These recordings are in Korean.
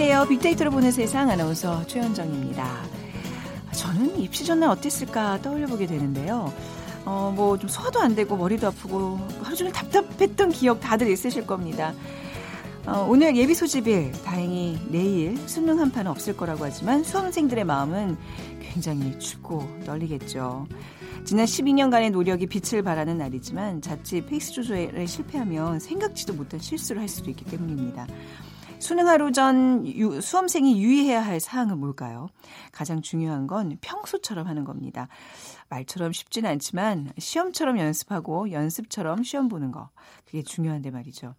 안녕하세요. 빅데이터로 보는 세상 아나운서 최현정입니다. 저는 입시 전날 어땠을까 떠올려보게 되는데요. 어, 뭐 좀 소화도 안 되고 머리도 아프고 하루 종일 답답했던 기억 다들 있으실 겁니다. 어, 오늘 예비 소집일 다행히 내일 수능 한파는 없을 거라고 하지만 수험생들의 마음은 굉장히 춥고 떨리겠죠. 지난 12년간의 노력이 빛을 발하는 날이지만 자칫 페이스 조절에 실패하면 생각지도 못한 실수를 할 수도 있기 때문입니다. 수능 하루 전 유, 수험생이 유의해야 할 사항은 뭘까요? 가장 중요한 건 평소처럼 하는 겁니다. 말처럼 쉽진 않지만 시험처럼 연습하고 연습처럼 시험 보는 거. 그게 중요한데 말이죠.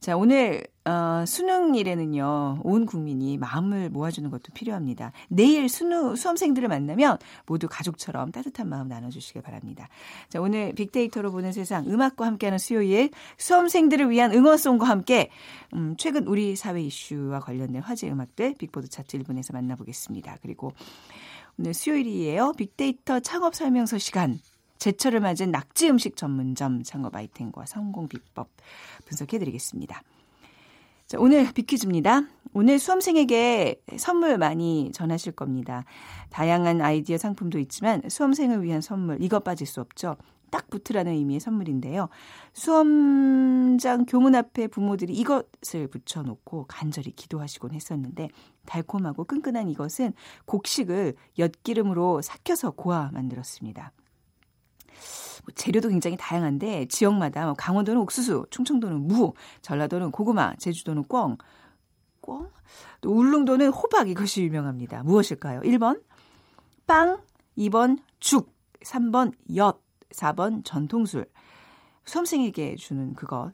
자, 오늘 어, 수능일에는요, 온 국민이 마음을 모아주는 것도 필요합니다. 내일 수능, 수험생들을 만나면 모두 가족처럼 따뜻한 마음 나눠주시길 바랍니다. 자, 오늘 빅데이터로 보는 세상 음악과 함께하는 수요일 수험생들을 위한 응원송과 함께 음, 최근 우리 사회 이슈와 관련된 화제 음악들 빅보드 차트 1분에서 만나보겠습니다. 그리고 오늘 수요일이에요. 빅데이터 창업 설명서 시간. 제철을 맞은 낙지 음식 전문점 창업 아이템과 성공 비법 분석해 드리겠습니다. 자, 오늘 비퀴즈입니다. 오늘 수험생에게 선물 많이 전하실 겁니다. 다양한 아이디어 상품도 있지만 수험생을 위한 선물 이것 빠질 수 없죠. 딱 붙으라는 의미의 선물인데요. 수험장 교문 앞에 부모들이 이것을 붙여놓고 간절히 기도하시곤 했었는데 달콤하고 끈끈한 이것은 곡식을 엿기름으로 삭혀서 고아 만들었습니다. 뭐 재료도 굉장히 다양한데 지역마다 뭐 강원도는 옥수수, 충청도는 무, 전라도는 고구마, 제주도는 꿩, 꿩? 또 울릉도는 호박 이것이 유명합니다. 무엇일까요? 1번 빵, 2번 죽, 3번 엿, 4번 전통술. 수험생에게 주는 그것.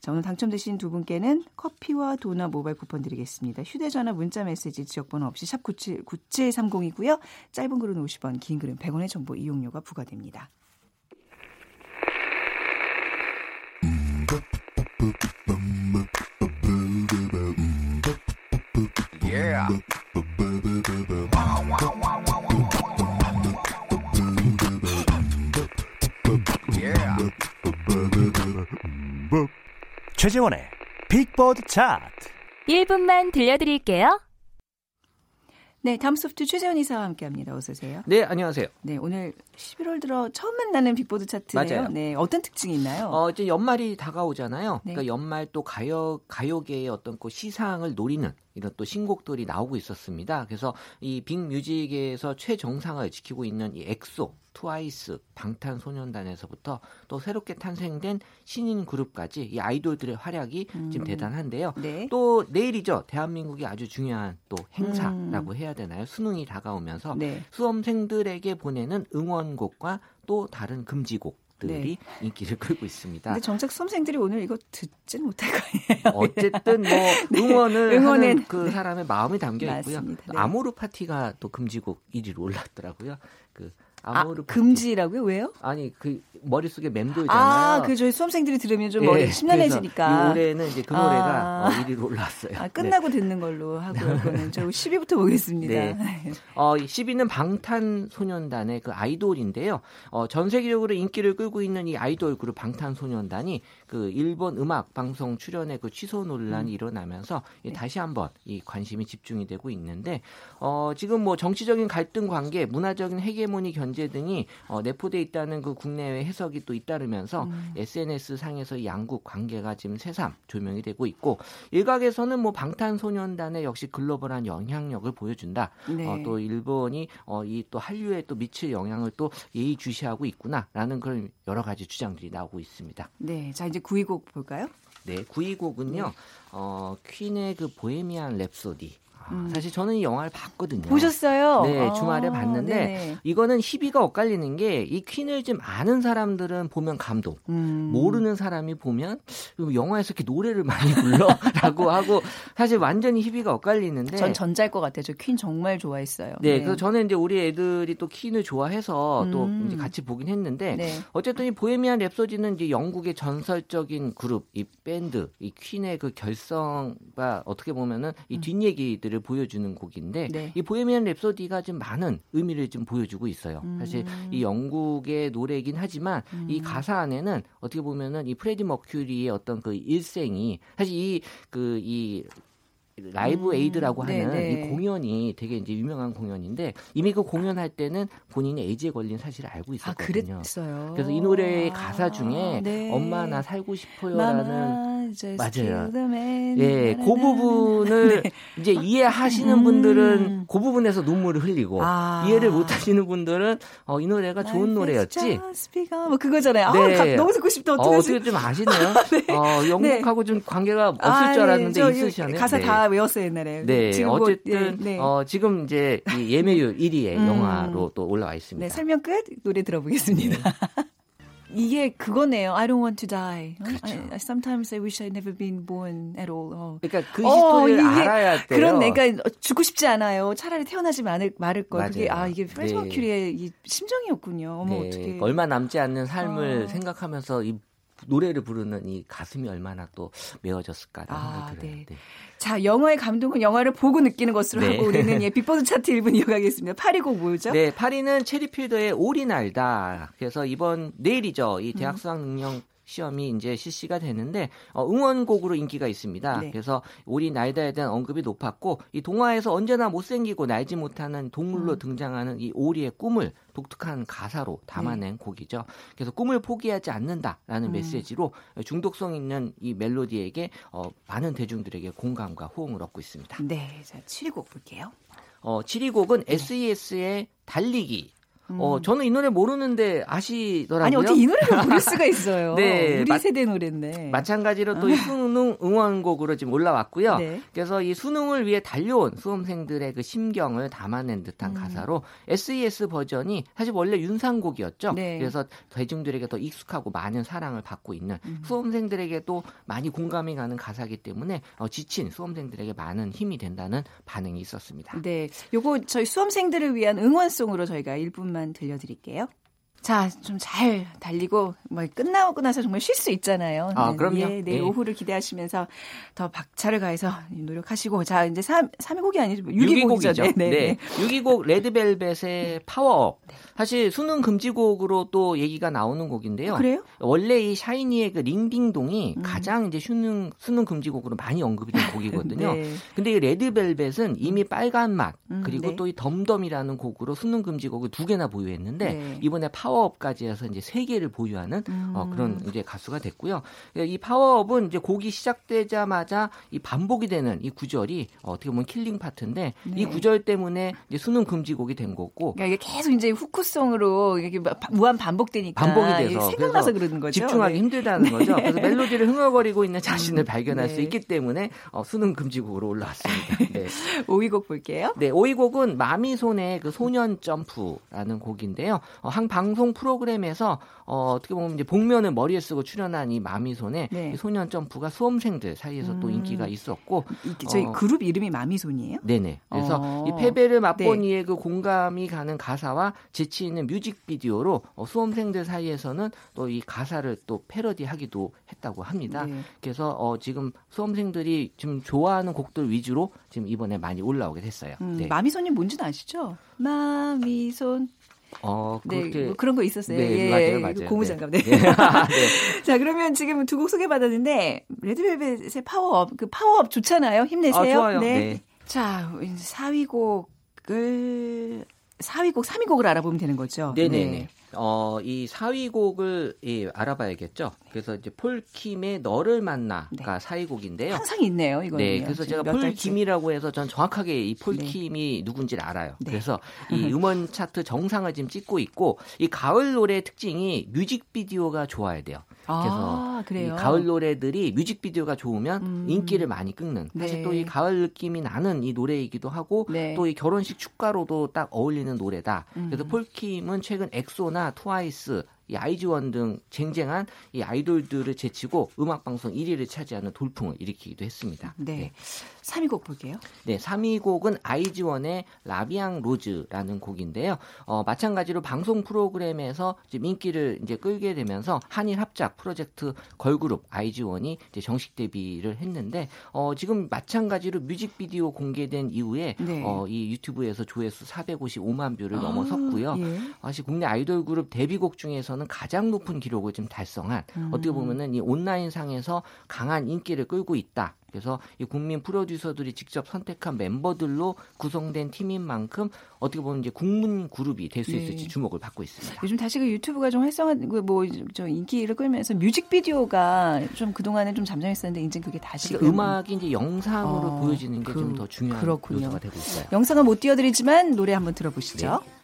자, 오늘 당첨되신 두 분께는 커피와 도넛 모바일 쿠폰 드리겠습니다. 휴대전화 문자 메시지 지역번호 없이 샵 97, 9730이고요. 짧은 글은 50원, 긴 글은 100원의 정보 이용료가 부과됩니다. 최재원의 빅보드 차트 1분만 들려드릴게요. 네, 다음 소프트 최재원 이사와 함께합니다. 어서 오세요. 네, 안녕하세요. 네, 오늘 11월 들어 처음 만나는 빅보드 차트예요. 맞아요. 네, 어떤 특징이 있나요? 어, 이제 연말이 다가오잖아요. 네. 그러니까 연말 또 가요 가요계의 어떤 그 시상을 노리는 이런 또 신곡들이 나오고 있었습니다. 그래서 이 빅뮤직에서 최정상을 지키고 있는 이 엑소, 트와이스, 방탄소년단에서부터 또 새롭게 탄생된 신인 그룹까지 이 아이돌들의 활약이 지금 대단한데요. 음. 네. 또 내일이죠. 대한민국이 아주 중요한 또 행사라고 음. 해야 되나요? 수능이 다가오면서 네. 수험생들에게 보내는 응원곡과 또 다른 금지곡 들이 인기를 끌고 있습니다. 네. 근데 정작 수험생들이 오늘 이거 듣진 못할 거예요. 어쨌든 뭐 응원을 네. 응원은- 그 네. 사람의 마음이 담겨 있고요. 맞습니다. 또 네. 아모르 파티가 또 금지곡 1위로 올랐더라고요. 그 아, 아모르 파티. 금지라고요? 왜요? 아니 그 머릿속에 맴돌잖아요. 아, 그 저희 수험생들이 들으면 좀 예, 머리 심란해지니까. 이 올해는 이제 그 노래가 아. 어, 1위로 올라왔어요. 아, 끝나고 듣는 걸로 하고요. 그거는 저 10위부터 보겠습니다. 네. 어, 10위는 방탄소년단의 그 아이돌인데요. 어, 전 세계적으로 인기를 끌고 있는 이 아이돌 그룹 방탄소년단이 그 일본 음악 방송 출연의 그 취소 논란이 일어나면서 이 네. 다시 한번 이 관심이 집중이 되고 있는데 어, 지금 뭐 정치적인 갈등 관계, 문화적인 헤게모니 견제 등이 어, 내포돼 있다는 그 국내외 해석이 또 잇따르면서 음. SNS 상에서 이 양국 관계가 지금 새삼 조명이 되고 있고 일각에서는 뭐 방탄소년단의 역시 글로벌한 영향력을 보여준다. 네. 어, 또 일본이 어, 이 또 한류에 또 미칠 영향을 또 예의주시하고 있구나라는 그런 여러 가지 주장들이 나오고 있습니다. 네. 자, 이제 9위 곡 볼까요? 네, 9위 곡은요. 어, 퀸의 그 보헤미안 랩소디. 아, 음. 사실 저는 이 영화를 봤거든요. 보셨어요? 네, 아, 주말에 봤는데 네네. 이거는 희비가 엇갈리는 게 이 퀸을 좀 아는 사람들은 보면 감동, 음. 모르는 사람이 보면 음, 영화에서 이렇게 노래를 많이 불러라고 하고 사실 완전히 희비가 엇갈리는데 전 전자일 것 같아요. 저 퀸 정말 좋아했어요. 네, 그래서 저는 이제 우리 애들이 또 퀸을 좋아해서 또 음. 이제 같이 보긴 했는데 네. 어쨌든 이 보헤미안 랩소디는 이제 영국의 전설적인 그룹 이 밴드 이 퀸의 그 결성과 어떻게 보면은 이 뒷얘기들을 보여주는 곡인데 음. 네. 이 보헤미안 랩소디가 좀 많은 의미를 좀 보여주고 있어요. 음. 사실 이 영국의 노래이긴 하지만 이 가사 안에는 어떻게 보면은 이 프레디 머큐리의 어떤 그 일생이 사실 이 그 이 라이브 음, 에이드라고 하는 네, 네. 이 공연이 되게 이제 유명한 공연인데 이미 그 공연할 때는 본인이 에이즈에 걸린 사실을 알고 아, 있었거든요. 그랬어요. 그래서 이 노래의 아, 가사 중에 네. 엄마 나 살고 싶어요라는 맞아요. 예, 그. 부분을 네. 이제 이해하시는 음. 분들은 그 부분에서 눈물을 흘리고 아. 이해를 못하시는 분들은 어, 이 노래가 좋은 노래였지. 뭐 그거잖아요. 네. 아, 가- 너무 듣고 싶다. 어, 어떡하지? 어떻게 좀 아시네요. 어, 영국하고 좀 관계가 없을 아, 줄 네. 알았는데 저 있으시네요. 가사 네. 다 외웠어요 옛날에. 네, 지금 뭐, 어쨌든 예, 네. 어, 지금 이제 이 예매율 1위의 음. 영화로 또 올라와 있습니다. 네, 설명 끝. 노래 들어보겠습니다. 이게 그거네요. I don't want to die. 어? 그렇죠. I, I sometimes I wish I'd never been born at all. 어. 그러니까 그 어, 이게 알아야 돼요. 그런 내가 죽고 싶지 않아요. 차라리 태어나지 말을, 말을 걸. 그게 맞아요. 아 이게 프레디 네. 머큐리의 이 심정이었군요. 어머 네, 어떻게. 얼마 남지 않는 삶을 어. 생각하면서 이 노래를 부르는 이 가슴이 얼마나 또 미어졌을까 아, 생각이 들어요. 네. 네. 자, 영화의 감동은 영화를 보고 느끼는 것으로 네. 하고 우리는 예, 빅보드 차트 1분 이어가겠습니다. 8위 곡 뭐죠? 네, 8위는 체리필터의 오리 날다. 그래서 이번 내일이죠. 음. 이 대학 수학 능력 시험이 이제 실시가 되는데 어, 응원곡으로 인기가 있습니다. 네. 그래서 오리 날다에 대한 언급이 높았고 이 동화에서 언제나 못생기고 날지 못하는 동물로 음. 등장하는 이 오리의 꿈을 독특한 가사로 담아낸 네. 곡이죠. 그래서 꿈을 포기하지 않는다라는 음. 메시지로 중독성 있는 이 멜로디에게 어, 많은 대중들에게 공감과 호응을 얻고 있습니다. 네, 자, 7위곡 볼게요. 어, 7위 곡은 네. SES의 달리기. 어, 저는 이 노래 모르는데 아시더라고요. 음. 아니 어떻게 이 노래를 모를 수가 있어요? 네, 우리 마- 세대 노래인데. 마찬가지로 또 이 수능 응원곡으로 지금 올라왔고요. 네. 그래서 이 수능을 위해 달려온 수험생들의 그 심경을 담아낸 듯한 음. 가사로 SES 버전이 사실 원래 윤상곡이었죠. 네. 그래서 대중들에게 더 익숙하고 많은 사랑을 받고 있는 음. 수험생들에게도 많이 공감이 가는 가사이기 때문에 어, 지친 수험생들에게 많은 힘이 된다는 반응이 있었습니다. 네, 요거 저희 수험생들을 위한 응원송으로 저희가 1분 만 들려드릴게요. 자, 좀 잘 달리고 뭐 끝나고 나서 정말 쉴 수 있잖아요. 아, 네, 그럼요. 예, 내일 네. 오후를 기대하시면서 더 박차를 가해서 노력하시고 자, 이제 3 3위 곡이 아니죠. 6위 6위 곡이죠. 곡이죠. 네, 네. 네. 6위 곡 레드벨벳의 파워업. 사실 수능 금지곡으로 또 얘기가 나오는 곡인데요. 그래요? 원래 이 샤이니의 그 Ring Ding Dong이 음. 가장 이제 수능 수능 금지곡으로 많이 언급이 된 곡이거든요. 네. 근데 이 레드벨벳은 이미 빨간 맛 음, 그리고 네. 또이 Dumb Dumb이라는 곡으로 수능 금지곡을 두 개나 보유했는데 네. 이번에 Power Up까지 해서 이제 세 개를 보유하는 어, 음. 그런 이제 가수가 됐고요. 이 파워업은 이제 곡이 시작되자마자 이 반복이 되는 이 구절이 어, 어떻게 보면 killing part인데 이 네. 구절 때문에 이제 수능 금지곡이 된 거고 그러니까 이게 계속 이제 후크송으로 이게 바- 무한 반복되니까 반복이 돼서 생각나서 그러는 거죠. 집중하기 네. 힘들다는 거죠. 그래서 멜로디를 흥얼거리고 있는 자신을 음, 발견할 네. 수 있기 때문에 어, 수능 금지곡으로 올라왔습니다. 네. 5위 곡 볼게요. 네, 5위 곡은 마미손의 그 소년 점프라는 곡인데요. 어, 한 방송 프로그램에서 어, 어떻게 보면 이제 복면을 머리에 쓰고 출연한 이 마미손의 네. 이 소년 점프가 수험생들 사이에서 또 음. 인기가 있었고 저희 어. 그룹 이름이 마미손이에요? 네네. 그래서 어. 이 패배를 맛본 네. 이의 그 공감이 가는 가사와 재치 있는 뮤직비디오로 어, 수험생들 사이에서는 또 이 가사를 또 패러디하기도 했다고 합니다. 네. 그래서 어, 지금 수험생들이 지금 좋아하는 곡들 위주로 지금 이번에 많이 올라오게 됐어요. 음, 네. 마미손이 뭔지는 아시죠? 마미손. 어, 네, 그렇게 뭐 그런 거 있었어요. 네, 예, 맞아요, 맞아요. 고무장갑. 네. 네. 네. 자, 그러면 지금 두 곡 소개받았는데, 레드벨벳의 파워업, 그 파워업 좋잖아요. 힘내세요. 아, 좋아요. 네. 자, 4위 곡을, 4위 곡, 3위 곡을 알아보면 되는 거죠. 네네네. 네. 어, 이 4위 곡을 예, 알아봐야겠죠. 그래서 이제 폴킴의 너를 만나가 4위 곡인데요. 항상 있네요, 이거는. 네, 그래서 제가 폴킴이라고 해서 전 정확하게 이 폴킴이 누군지를 알아요. 네. 그래서 이 음원 차트 정상을 지금 찍고 있고 이 가을 노래 특징이 뮤직비디오가 좋아야 돼요. 그래서 아, 그래요. 이 가을 노래들이 뮤직비디오가 좋으면 음. 인기를 많이 사실 네. 또이 가을 느낌이 나는 이 노래이기도 하고 네. 또이 결혼식 축가로도 딱 어울리는 노래다. 그래서 음. 폴킴은 최근 엑소나 트와이스 이 아이즈원 등 쟁쟁한 이 아이돌들을 제치고 음악 방송 1위를 차지하는 돌풍을 일으키기도 했습니다. 네. 3위 곡 볼게요. 네, 3위 곡은 아이즈원의 La Vie en Rose라는 곡인데요. 어, 마찬가지로 방송 프로그램에서 지금 인기를 이제 끌게 되면서 한일 합작 프로젝트 걸그룹 아이즈원이 이제 정식 데뷔를 했는데 어, 지금 마찬가지로 뮤직비디오 공개된 이후에 네. 어, 이 유튜브에서 조회수 455만 view를 아, 넘어섰고요. 예. 사실 국내 아이돌 그룹 데뷔곡 중에서 는 중에서는 가장 높은 기록을 지금 달성한 음. 어떻게 보면은 이 온라인 상에서 강한 인기를 끌고 있다. 그래서 이 국민 프로듀서들이 직접 선택한 멤버들로 구성된 팀인 만큼 어떻게 보면 이제 국민 그룹이 될수 네. 있을지 주목을 받고 있습니다. 요즘 다시 그 유튜브가 좀 활성화, 그 뭐좀 인기를 끌면서 뮤직비디오가 좀 그동안은 좀 잠잠했었는데 이제 그게 다시 그러니까 음악이 이제 영상으로 어, 보여지는 게좀 그- 더 중요한 그렇군요. 요소가 되고 있어요. 영상은 못 띄워드리지만 노래 한번 들어보시죠. 지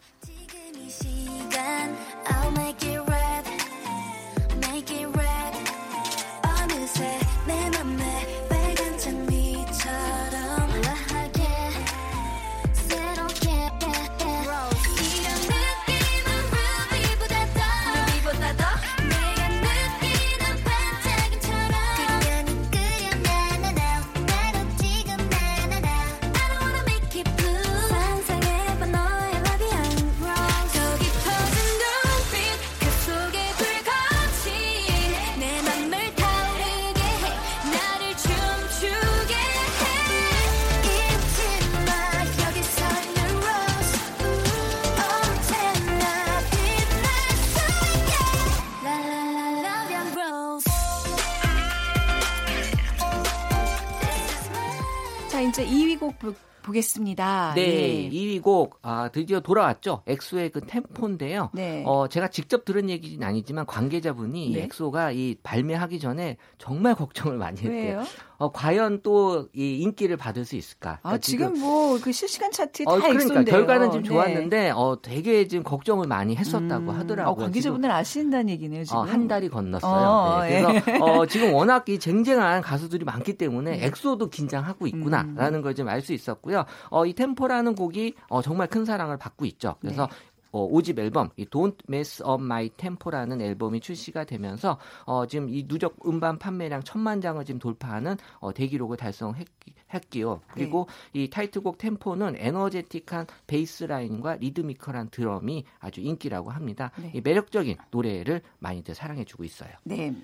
자, 이제 2위 곡 보, 보겠습니다. 네, 예. 2위 곡 아, 드디어 돌아왔죠. 엑소의 그 템포인데요. 네. 어, 제가 직접 들은 얘기는 아니지만 관계자분이 이 네. 엑소가 이 발매하기 전에 정말 걱정을 많이 했대요. 왜요? 어, 과연 또 이 인기를 받을 수 있을까? 아, 지금 뭐 그 실시간 차트 다 어, 그러니까 엑소인데요. 결과는 좀 네. 좋았는데 어, 되게 지금 걱정을 많이 했었다고 음, 하더라고요. 어, 관계자분들 아신다는 얘기네요, 지금. 어, 한 달이 건넜어요. 어, 네, 그래서 어, 지금 워낙 이 쟁쟁한 가수들이 많기 때문에 네. 엑소도 긴장하고 음. 있구나라는 걸좀 알 수 있었고요. 어, 이 템포라는 곡이 어, 정말 큰 사랑을 받고 있죠. 그래서 네. 어, 5집 앨범 이 Don't Mess Up My Tempo라는 앨범이 출시가 되면서 어, 지금 이 누적 음반 판매량 천만 장을 지금 돌파하는 어, 대기록을 달성했고요. 그리고 네. 이 타이틀곡 템포는 에너제틱한 베이스 라인과 리드미컬한 드럼이 아주 인기라고 합니다. 네. 이 매력적인 노래를 많이들 사랑해주고 있어요. 네.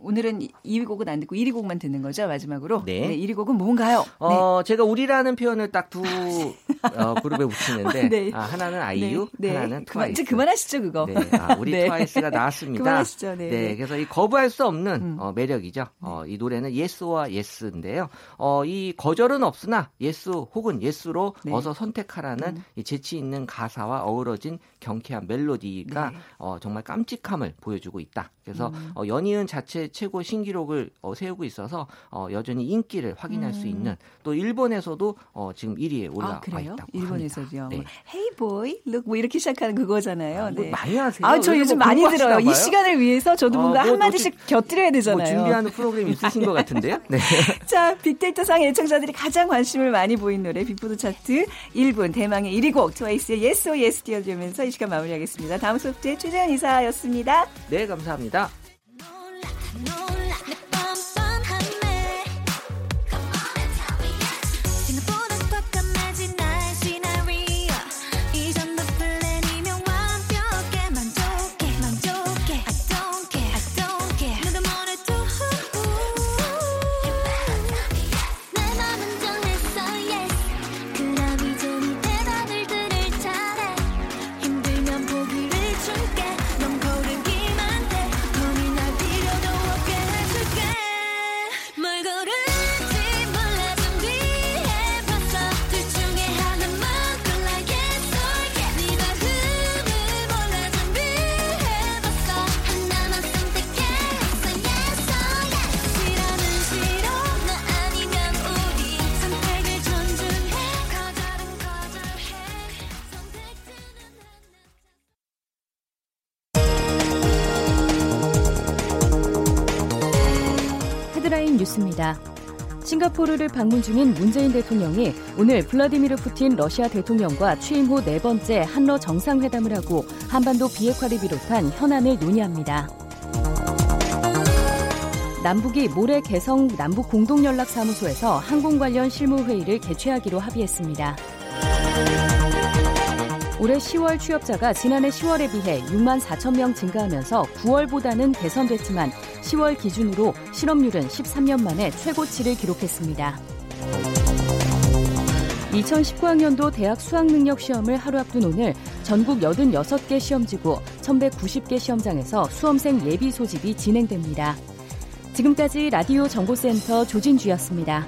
오늘은 2위 곡은 안 듣고 1위 곡만 듣는 거죠, 마지막으로. 네. 1위 곡은 뭔가요? 어, 제가 우리라는 표현을 딱두 어, 그룹에 붙이는데 네. 아, 하나는 아이유, 네. 네. 하나는 그만, 이제 트와이스. 그만하시죠, 그거. 네, 아, 우리 네. 트와이스가 나왔습니다. 그만하시죠, 네. 네, 그래서 이 거부할 수 없는 음. 어, 매력이죠. 어, 이 노래는 Yes or Yes인데요. 어, 이 거절은 없으나 yes 혹은 yes로 네. 어서 선택하라는 이 재치 있는 가사와 어우러진 경쾌한 멜로디가 네. 어, 정말 깜찍함을 보여주고 있다. 그래서 음. 어, 연이은 자체 최고 신기록을 어, 세우고 있어서 어, 여전히 인기를 확인할 수 있는 또 일본에서도 어, 지금 1위에 올라와 음. 아, 그래요? 있다고 일본에서도요. 합니다. 네. Hey boy, look 뭐 이렇게 시작하는 그거잖아요. 아, 뭐 네. 많이 하세요? 아, 저 요즘 뭐 많이 들어요. 이? 시간을 위해서 저도 아, 뭔가 뭐 한 마디씩 곁들여야 되잖아요. 뭐 준비하는 프로그램 있으신 것 같은데요? 네. 자, 빅데이터 상 애청자들이 가장 관심을 많이 보인 노래 빅보드 차트 1분 대망의 1위 곡 트와이스의 Yes or Yes 띄워드리면서 이 시간 마무리하겠습니다. 다음 소프트의 최재현 이사였습니다. 네, 감사합니다. 놀 뉴스입니다. 싱가포르를 방문 중인 문재인 대통령이 오늘 블라디미르 푸틴 러시아 대통령과 취임 후 네 번째 한러 정상회담을 하고 한반도 비핵화를 비롯한 현안을 논의합니다. 남북이 모레 개성 남북 공동연락사무소에서 항공 관련 실무 회의를 개최하기로 합의했습니다. 올해 10월 취업자가 지난해 10월에 비해 6만 4천 명 증가하면서 9월보다는 개선됐지만 10월 기준으로 실업률은 13년 만에 최고치를 기록했습니다. 2019학년도 대학 수학능력 시험을 하루 앞둔 오늘 전국 86개 시험지구 1190개 시험장에서 수험생 예비 소집이 진행됩니다. 지금까지 라디오 정보센터 조진주였습니다.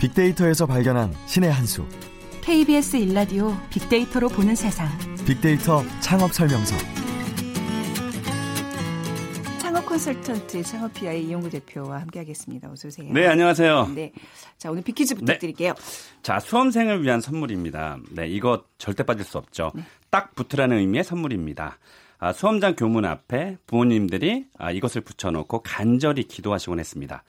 빅데이터에서 발견한 신의 한 수. KBS 일라디오 빅데이터로 보는 세상. 빅데이터 창업 설명서. 창업 컨설턴트 창업피아의 이용구 대표와 함께하겠습니다. 어서 오세요. 네, 안녕하세요. 네. 자, 오늘 빅퀴즈 부탁드릴게요. 자, 수험생을 위한 선물입니다. 네, 이거 절대 빠질 수 없죠. 네. 딱 붙으라는 의미의 선물입니다. 아, 수험장 교문 앞에 부모님들이 아, 이것을 붙여놓고 간절히 기도하시곤 했습니다.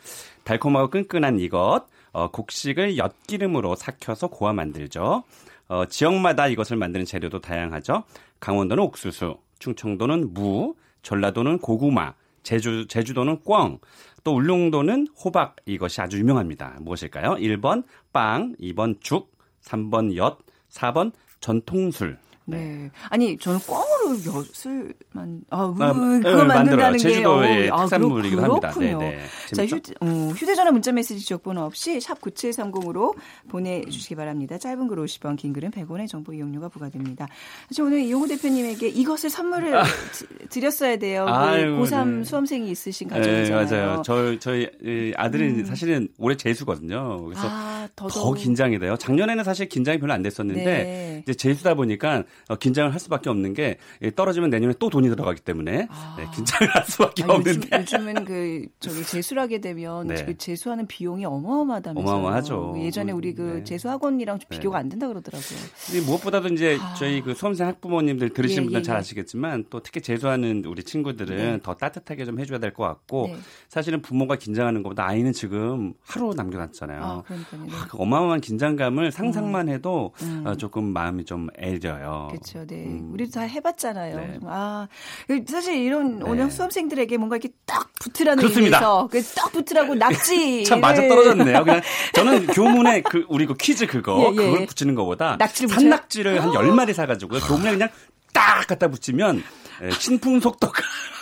달콤하고 끈끈한 이것, 어, 곡식을 엿기름으로 삭혀서 고아 만들죠. 어, 지역마다 이것을 만드는 재료도 다양하죠. 강원도는 옥수수, 충청도는 무, 전라도는 고구마, 제주, 제주도는 꿩, 또 울릉도는 호박 이것이 아주 유명합니다. 무엇일까요? 1번 빵, 2번 죽, 3번 엿, 4번 전통술. 네. 아니, 저는 꽝으로 엿을 만, 아, 음, 아, 그거 네, 만든다는 만들어요. 게. 제주도의 어, 아, 특산물이기도 그렇- 합니다. 네, 네. 자? 휴대, 어, 휴대전화 문자메시지 지역번호 없이 샵 9730으로 보내주시기 바랍니다. 짧은 글 50원, 긴 글은 100원의 정보 이용료가 부과됩니다. 저 오늘 이용호 대표님에게 이것을 선물을 드- 드렸어야 돼요. 그 아. 아이고, 고3 네. 수험생이 있으신 네, 가정이잖아요. 맞아요. 저, 저희 이 아들은 사실은 올해 재수거든요. 그래서 아, 더 더더욱. 긴장이 돼요. 작년에는 사실 긴장이 별로 안 됐었는데 네. 이제 재수다 보니까 어, 긴장을 할 수밖에 없는 게 예, 떨어지면 내년에 또 돈이 들어가기 때문에 아. 네, 긴장을 할 수밖에 아, 요즘, 없는데 요즘 은 그 저기 재수하게 되면 네. 그 재수하는 비용이 어마어마하다면서요. 어마어마하죠. 예전에 우리 그 네. 재수 학원이랑 좀 네. 비교가 안 된다 그러더라고요. 근데 무엇보다도 이제 아. 저희 그 수험생 학부모님들 들으시는 예, 분들 예, 잘 예. 아시겠지만 또 특히 재수하는 우리 친구들은 네. 더 따뜻하게 좀 해줘야 될 것 같고 네. 사실은 부모가 긴장하는 것보다 아이는 지금 하루 남겨놨잖아요. 아. 네. 아, 그 어마어마한 긴장감을 상상만 해도 음. 어, 조금 마음이 좀 애려요. 그렇죠, 네. 음. 우리도 다 해봤 잖아요. 네. 아, 사실 이런 네. 오늘 수험생들에게 뭔가 이렇게 딱 붙으라는 그렇습니다. 의미에서 그딱 붙으라고 낙지 참 맞아 떨어졌네요. 그냥 저는 교문에 그 우리 그 퀴즈 그거 예, 예. 그걸 붙이는 것보다 낙지를? 산낙지를 한 열마리 사가지고 교문에 그냥 딱 갖다 붙이면 예, 신풍 속도가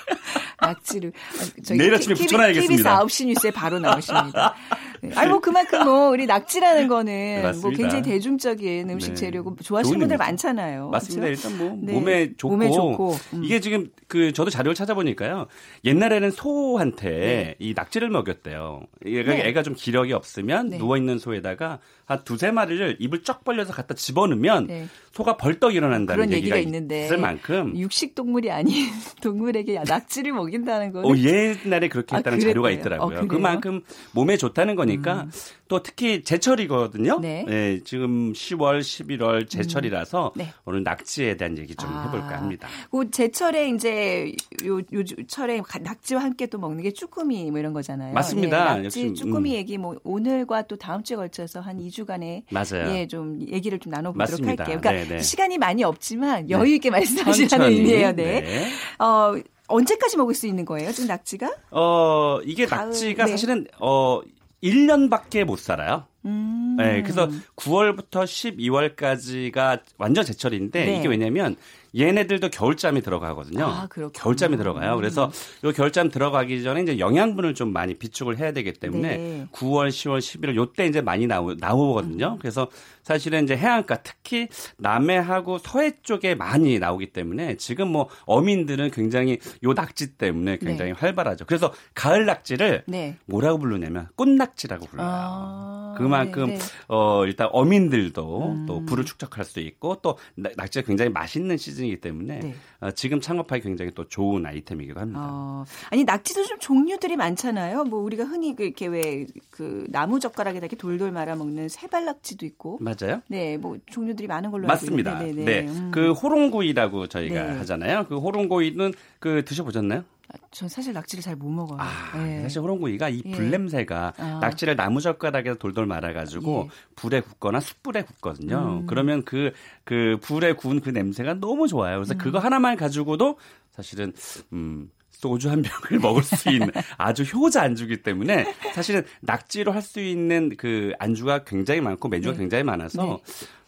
낙지를 아, 내일 아침에 K- 붙여놔야겠습니다. KBS 9시 뉴스에 바로 나오십니다. 네. 아니 뭐 그만큼 뭐 우리 낙지라는 거는 뭐 맞습니다. 굉장히 대중적인 음식 네. 재료고 좋아하시는 분들. 많잖아요. 맞습니다. 그렇죠? 일단 뭐 네. 몸에 좋고, 몸에 좋고, 음. 이게 지금 그 저도 자료를 찾아보니까요. 옛날에는 소한테 네. 이 낙지를 먹였대요. 얘가, 네. 애가 좀 기력이 없으면 네. 누워 있는 소에다가 한 두세 마리를 입을 쩍 벌려서 갖다 집어넣으면 네. 소가 벌떡 일어난다는 그런 얘기가 얘기가 있는데 만큼 육식 동물이 아닌 동물에게 낙지를 먹인다는 거는 어, 옛날에 그렇게 아, 했다는 그랬대요. 자료가 어, 있더라고요. 음. 그만큼 몸에 좋다는 거니까 또 특히 제철이거든요. 네. 네, 지금 10월, 11월 제철이라서 네. 오늘 낙지에 대한 얘기 좀 아. 해볼까 합니다. 그 제철에 이제 요, 요 철에 가- 낙지와 함께 또 먹는 게 쭈꾸미 뭐 이런 거잖아요. 맞습니다. 예, 낙지, 역시, 쭈꾸미 음. 얘기 뭐 오늘과 또 다음 주에 걸쳐서 한 2주간에 맞아요. 예, 좀 얘기를 좀 나눠보도록 맞습니다. 할게요. 그러니까 네, 네. 시간이 많이 없지만 여유 있게 말씀하시라는. 의미예요. 네. 네. 어, 언제까지 먹을 수 있는 거예요? 지금 낙지가? 어, 이게 가을, 낙지가 네. 사실은 어 1년밖에 못 살아요. 음. 네, 그래서 9월부터 12월까지가 완전 제철인데 네. 이게 왜냐면 얘네들도 겨울잠이 들어가거든요. 아, 그렇군요. 겨울잠이 들어가요. 그래서 요 겨울잠 들어가기 전에 이제 영양분을 좀 많이 비축을 해야 되기 때문에 네. 9월, 10월, 11월 요때 이제 많이 나오, 나오거든요. 그래서 사실은 이제 해안가 특히 남해하고 서해 쪽에 많이 나오기 때문에 지금 뭐 어민들은 굉장히 요 낙지 때문에 굉장히 활발하죠. 그래서 가을 낙지를 네. 뭐라고 부르냐면 꽃낙지라고 불러요. 아, 그만큼 네, 네. 어 일단 어민들도 음. 또 불을 축적할 수 있고 또 낙- 낙지가 굉장히 맛있는 시즌이기 때문에 네. 어, 지금 창업하기 굉장히 또 좋은 아이템이기도 합니다. 어, 아니 낙지도 좀 종류들이 많잖아요. 뭐 우리가 흔히 그 이렇게 왜 그 나무 젓가락에다 이렇게 돌돌 말아 먹는 세발낙지도 있고. 맞아요? 네, 뭐 종류들이 많은 걸로 맞습니다. 알고 있는데, 네, 네, 음. 그 호롱구이라고 저희가 네. 하잖아요. 그 호롱구이는 그 드셔보셨나요? 아, 전 사실 낙지를 잘 못 먹어요. 아, 네. 사실 호롱구이가 이 예. 불냄새가 아. 낙지를 나무젓가락에 돌돌 말아가지고 예. 불에 굽거나 숯불에 굽거든요. 음. 그러면 그, 그 불에 구운 그 냄새가 너무 좋아요. 음. 그래서 그거 하나만 가지고도 사실은, 음, 소주 한 병을 먹을 수 있는 아주 효자 안주기 때문에 사실은 낙지로 할 수 있는 그 안주가 굉장히 많고 메뉴가 네. 굉장히 많아서 네.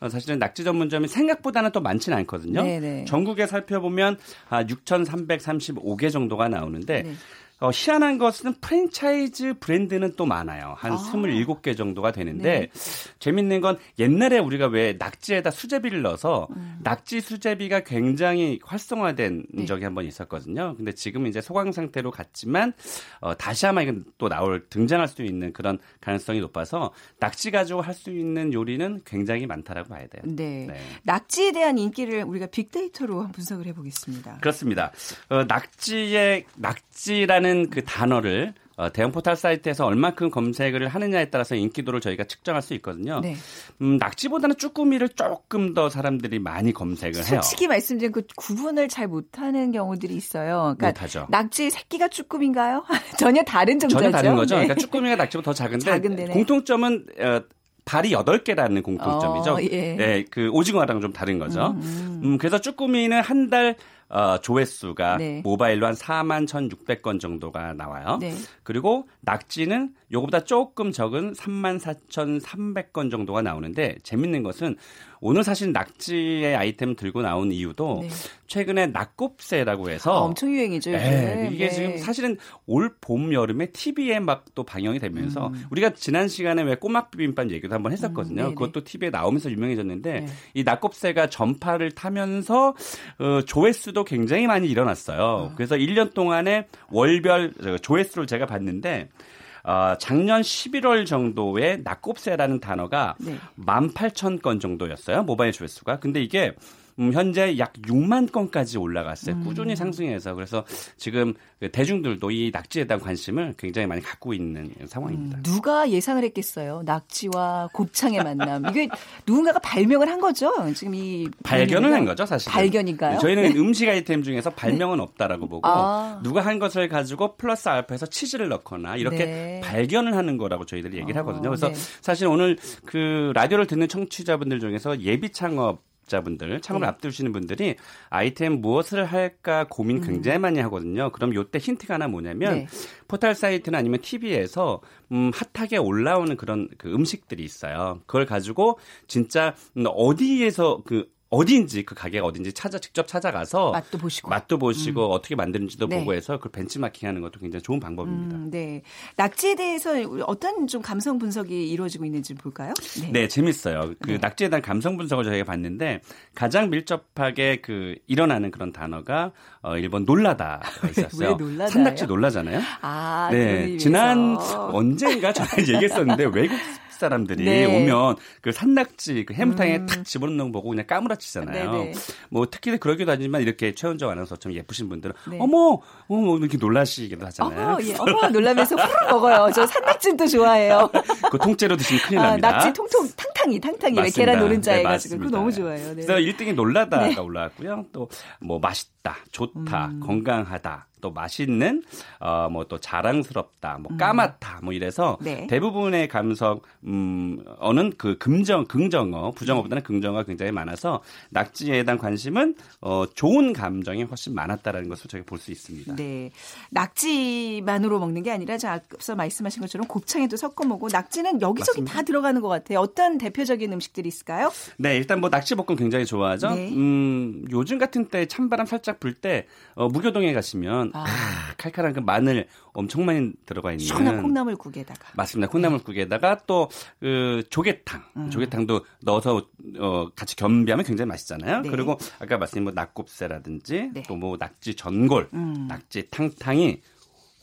어, 사실은 낙지 전문점이 생각보다는 또 많지는 않거든요. 네, 네. 전국에 살펴보면 아, 6,335개 정도가 나오는데 네. 어, 희한한 것은 프랜차이즈 브랜드는 또 많아요. 한 아. 27개 정도가 되는데 네. 재밌는 건 옛날에 우리가 왜 낙지에다 수제비를 넣어서 음. 낙지 수제비가 굉장히 활성화된 네. 적이 한 번 있었거든요. 근데 지금 이제 소강 상태로 갔지만 어, 다시 아마 이건 또 나올 등장할 수 있는 그런 가능성이 높아서 낙지 가지고 할 수 있는 요리는 굉장히 많다라고 봐야 돼요. 네. 네. 낙지에 대한 인기를 우리가 빅데이터로 분석을 해 보겠습니다. 그렇습니다. 어, 낙지의 낙지라는 그 단어를 어, 대형 포털 사이트에서 얼마큼 검색을 하느냐에 따라서 인기도를 저희가 측정할 수 있거든요. 네. 음, 낙지보다는 쭈꾸미를 조금 더 사람들이 많이 검색을 해요. 솔직히 말씀드리면 그 구분을 잘 못하는 경우들이 있어요. 그러니까 못하죠. 낙지 새끼가 쭈꾸미인가요? 전혀 다른 정도죠. 전혀 다른 거죠. 네. 그러니까 쭈꾸미가 낙지보다 더 작은데 작은데, 네. 공통점은 어, 발이 8개라는 공통점이죠. 어, 예. 네, 그 오징어랑 좀 다른 거죠. 음, 음, 그래서 쭈꾸미는 한달 어, 조회수가 네. 모바일로 한 4만 1,600건 정도가 나와요. 네. 그리고 낙지는 요거보다 조금 적은 3만 4,300건 정도가 나오는데 재밌는 것은 오늘 사실 낙지의 아이템 들고 나온 이유도 네. 최근에 낙곱새라고 해서 아, 엄청 유행이죠. 네, 이게 네. 지금 사실은 올 봄 여름에 TV에 막 또 방영이 되면서 음. 우리가 지난 시간에 왜 꼬막 비빔밥 얘기도 한번 했었거든요. 음. 그것도 TV에 나오면서 유명해졌는데 네. 이 낙곱새가 전파를 타면서 어, 조회수도 굉장히 많이 일어났어요. 그래서 1년 동안에 월별 저, 조회수를 제가 봤는데 어, 작년 11월 정도에 낙곱새라는 단어가 네. 18,000건 정도였어요. 모바일 조회수가. 근데 이게 음, 현재 약 6만 건까지 올라갔어요. 음. 꾸준히 상승해서 그래서 지금 그 대중들도 이 낙지에 대한 관심을 굉장히 많이 갖고 있는 상황입니다. 음, 누가 예상을 했겠어요? 낙지와 곱창의 만남. 이게 누군가가 발명을 한 거죠? 지금 이 발견을 한 거죠, 사실. 발견인가요? 저희는 음식 아이템 중에서 발명은 없다라고 보고 아. 누가 한 것을 가지고 플러스 알파해서 치즈를 넣거나 이렇게 네. 발견을 하는 거라고 저희들이 얘기를 어, 하거든요. 그래서 네. 사실 오늘 그 라디오를 듣는 청취자분들 중에서 예비 창업 자분들 창업을 네. 앞두시는 분들이 아이템 무엇을 할까 고민 굉장히 많이 하거든요. 그럼 요때 힌트가 하나 뭐냐면 음. 네. 포털 사이트나 아니면 TV에서 음, 핫하게 올라오는 그런 그 음식들이 있어요. 그걸 가지고 진짜 음, 어디에서 그 어디인지 그 가게가 어딘지 찾아 직접 찾아가서 맛도 보시고. 맛도 보시고 어떻게 만드는지도 네. 보고 해서 그걸 벤치마킹하는 것도 굉장히 좋은 방법입니다. 음, 네. 낙지에 대해서 어떤 좀 감성 분석이 이루어지고 있는지 볼까요? 네, 재밌어요. 그 네. 낙지에 대한 감성 분석을 저희가 봤는데 가장 밀접하게 그 일어나는 그런 단어가 어, 일본 놀라다가 있었어요. 왜 놀라다예요? 산낙지 놀라잖아요. 아, 네. 지난 언젠가 저는 얘기했었는데 외국 사람들이 네. 오면 그 산낙지 그 해물탕에 탁 집어넣는 거 보고 그냥 까무라치잖아요. 네네. 뭐 특히 그러기도 하지만 이렇게 최원정 아나운서처럼 예쁘신 분들은 네. 어머, 어머 이렇게 놀라시기도 하잖아요. 어머, 예, 어머 놀라면서 후루룩 먹어요. 저 산낙지도 좋아해요. 그 통째로 드시면 큰일 아, 납니다. 낙지 통통 탕탕이 탕탕이 왜. 계란 노른자 네, 해가지고 그거. 너무 좋아요. 네. 그래서 1등이 놀라다가 네. 올라왔고요. 또 뭐 맛있다, 좋다, 음. 건강하다, 또 맛있는, 어 뭐 또 자랑스럽다, 뭐 까맣다, 뭐 이래서 음. 네. 대부분의 감성 음 어는 그 긍정, 긍정어, 부정어보다는 긍정어가 굉장히 많아서 낙지에 대한 관심은 어 좋은 감정이 훨씬 많았다라는 것을 저희가 볼 수 있습니다. 네. 낙지만으로 먹는 게 아니라 저 앞서 말씀하신 것처럼 곱창에도 섞어 먹고 낙지는 여기저기 맞습니다. 다 들어가는 것 같아요. 어떤 대표적인 음식들이 있을까요? 네, 일단 뭐 낙지 볶음 굉장히 좋아하죠. 네. 음, 요즘 같은 때 찬바람 살짝 불때 어, 무교동에 가시면 아. 아, 칼칼한 그 마늘 엄청 많이 들어가 있는 시원한 콩나물국에다가. 맞습니다. 콩나물국에다가 또 그 조개탕, 음. 조개탕도 넣어서 어, 같이 겸비하면 굉장히 맛있잖아요. 네. 그리고 아까 말씀드린 뭐 낙곱새라든지 네. 또뭐 낙지 전골, 음. 낙지 탕탕이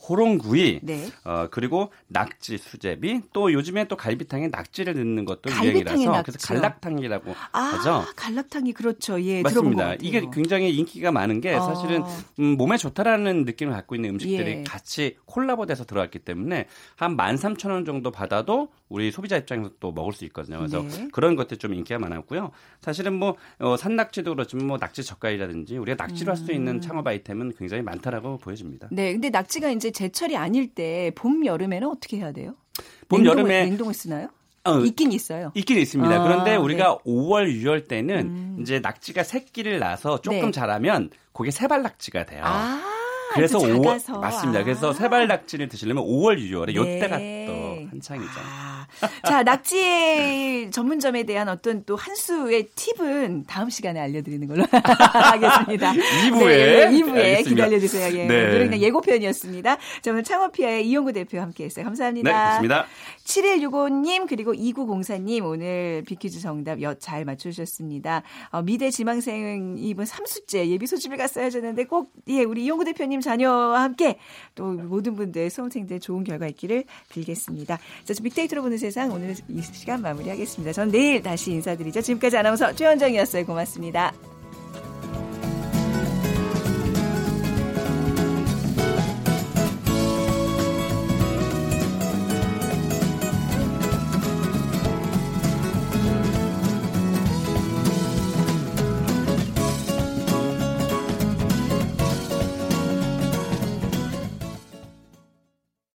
호롱구이, 네. 어 그리고 낙지 수제비, 또 요즘에 또 갈비탕에 낙지를 넣는 것도 유행이라서 낙지요? 그래서 갈락탕이라고 아, 하죠. 갈락탕이 그렇죠. 예, 맞습니다. 이게 굉장히 인기가 많은 게 어. 사실은 음, 몸에 좋다라는 느낌을 갖고 있는 음식들이 예. 같이 콜라보돼서 들어갔기 때문에 한 13,000원 정도 받아도 우리 소비자 입장에서 또 먹을 수 있거든요. 그래서 네. 그런 것들 좀 인기가 많았고요. 사실은 뭐 어, 산낙지도 그렇지만 뭐 낙지 젓갈이라든지 우리가 낙지로 할수 음. 있는 창업 아이템은 굉장히 많다라고 보여집니다. 네, 근데 낙지가 이제 제철이 아닐 때 봄 여름에는 어떻게 해야 돼요? 봄, 여름에 냉동을 쓰나요? 어, 있긴 있어요. 있긴 있습니다. 아, 그런데 우리가 네. 5월, 6월 때는 음. 이제 낙지가 새끼를 낳아서 조금 네. 자라면 그게 세발 낙지가 돼요. 아, 그래서 또 5월 작아서. 맞습니다. 아. 그래서 세발 낙지를 드시려면 5월, 6월에 네. 요때가 또 한창이죠. 아, 자, 낙지의 전문점에 대한 어떤 또 한 수의 팁은 다음 시간에 알려드리는 걸로 하겠습니다. 2부에. 네, 2부에 알겠습니다. 기다려주세요. 예. 네. 그냥 예고편이었습니다. 자, 오늘 창업피아의 이용구 대표 함께 했어요. 감사합니다. 네, 좋습니다. 7165님 그리고 2904님 오늘 비퀴즈 정답 여, 잘 맞추셨습니다. 어, 미대 지망생 이분 3수째 예비 소집을 갔어야 하셨는데 꼭 예, 우리 이용구 대표님 자녀와 함께 또 모든 분들 수험생들 좋은 결과 있기를 빌겠습니다. 자, 저 빅데이터로 보는 세상 오늘 이 시간 마무리하겠습니다. 전 내일 다시 인사드리죠. 지금까지 아나운서 최현정이었어요. 고맙습니다.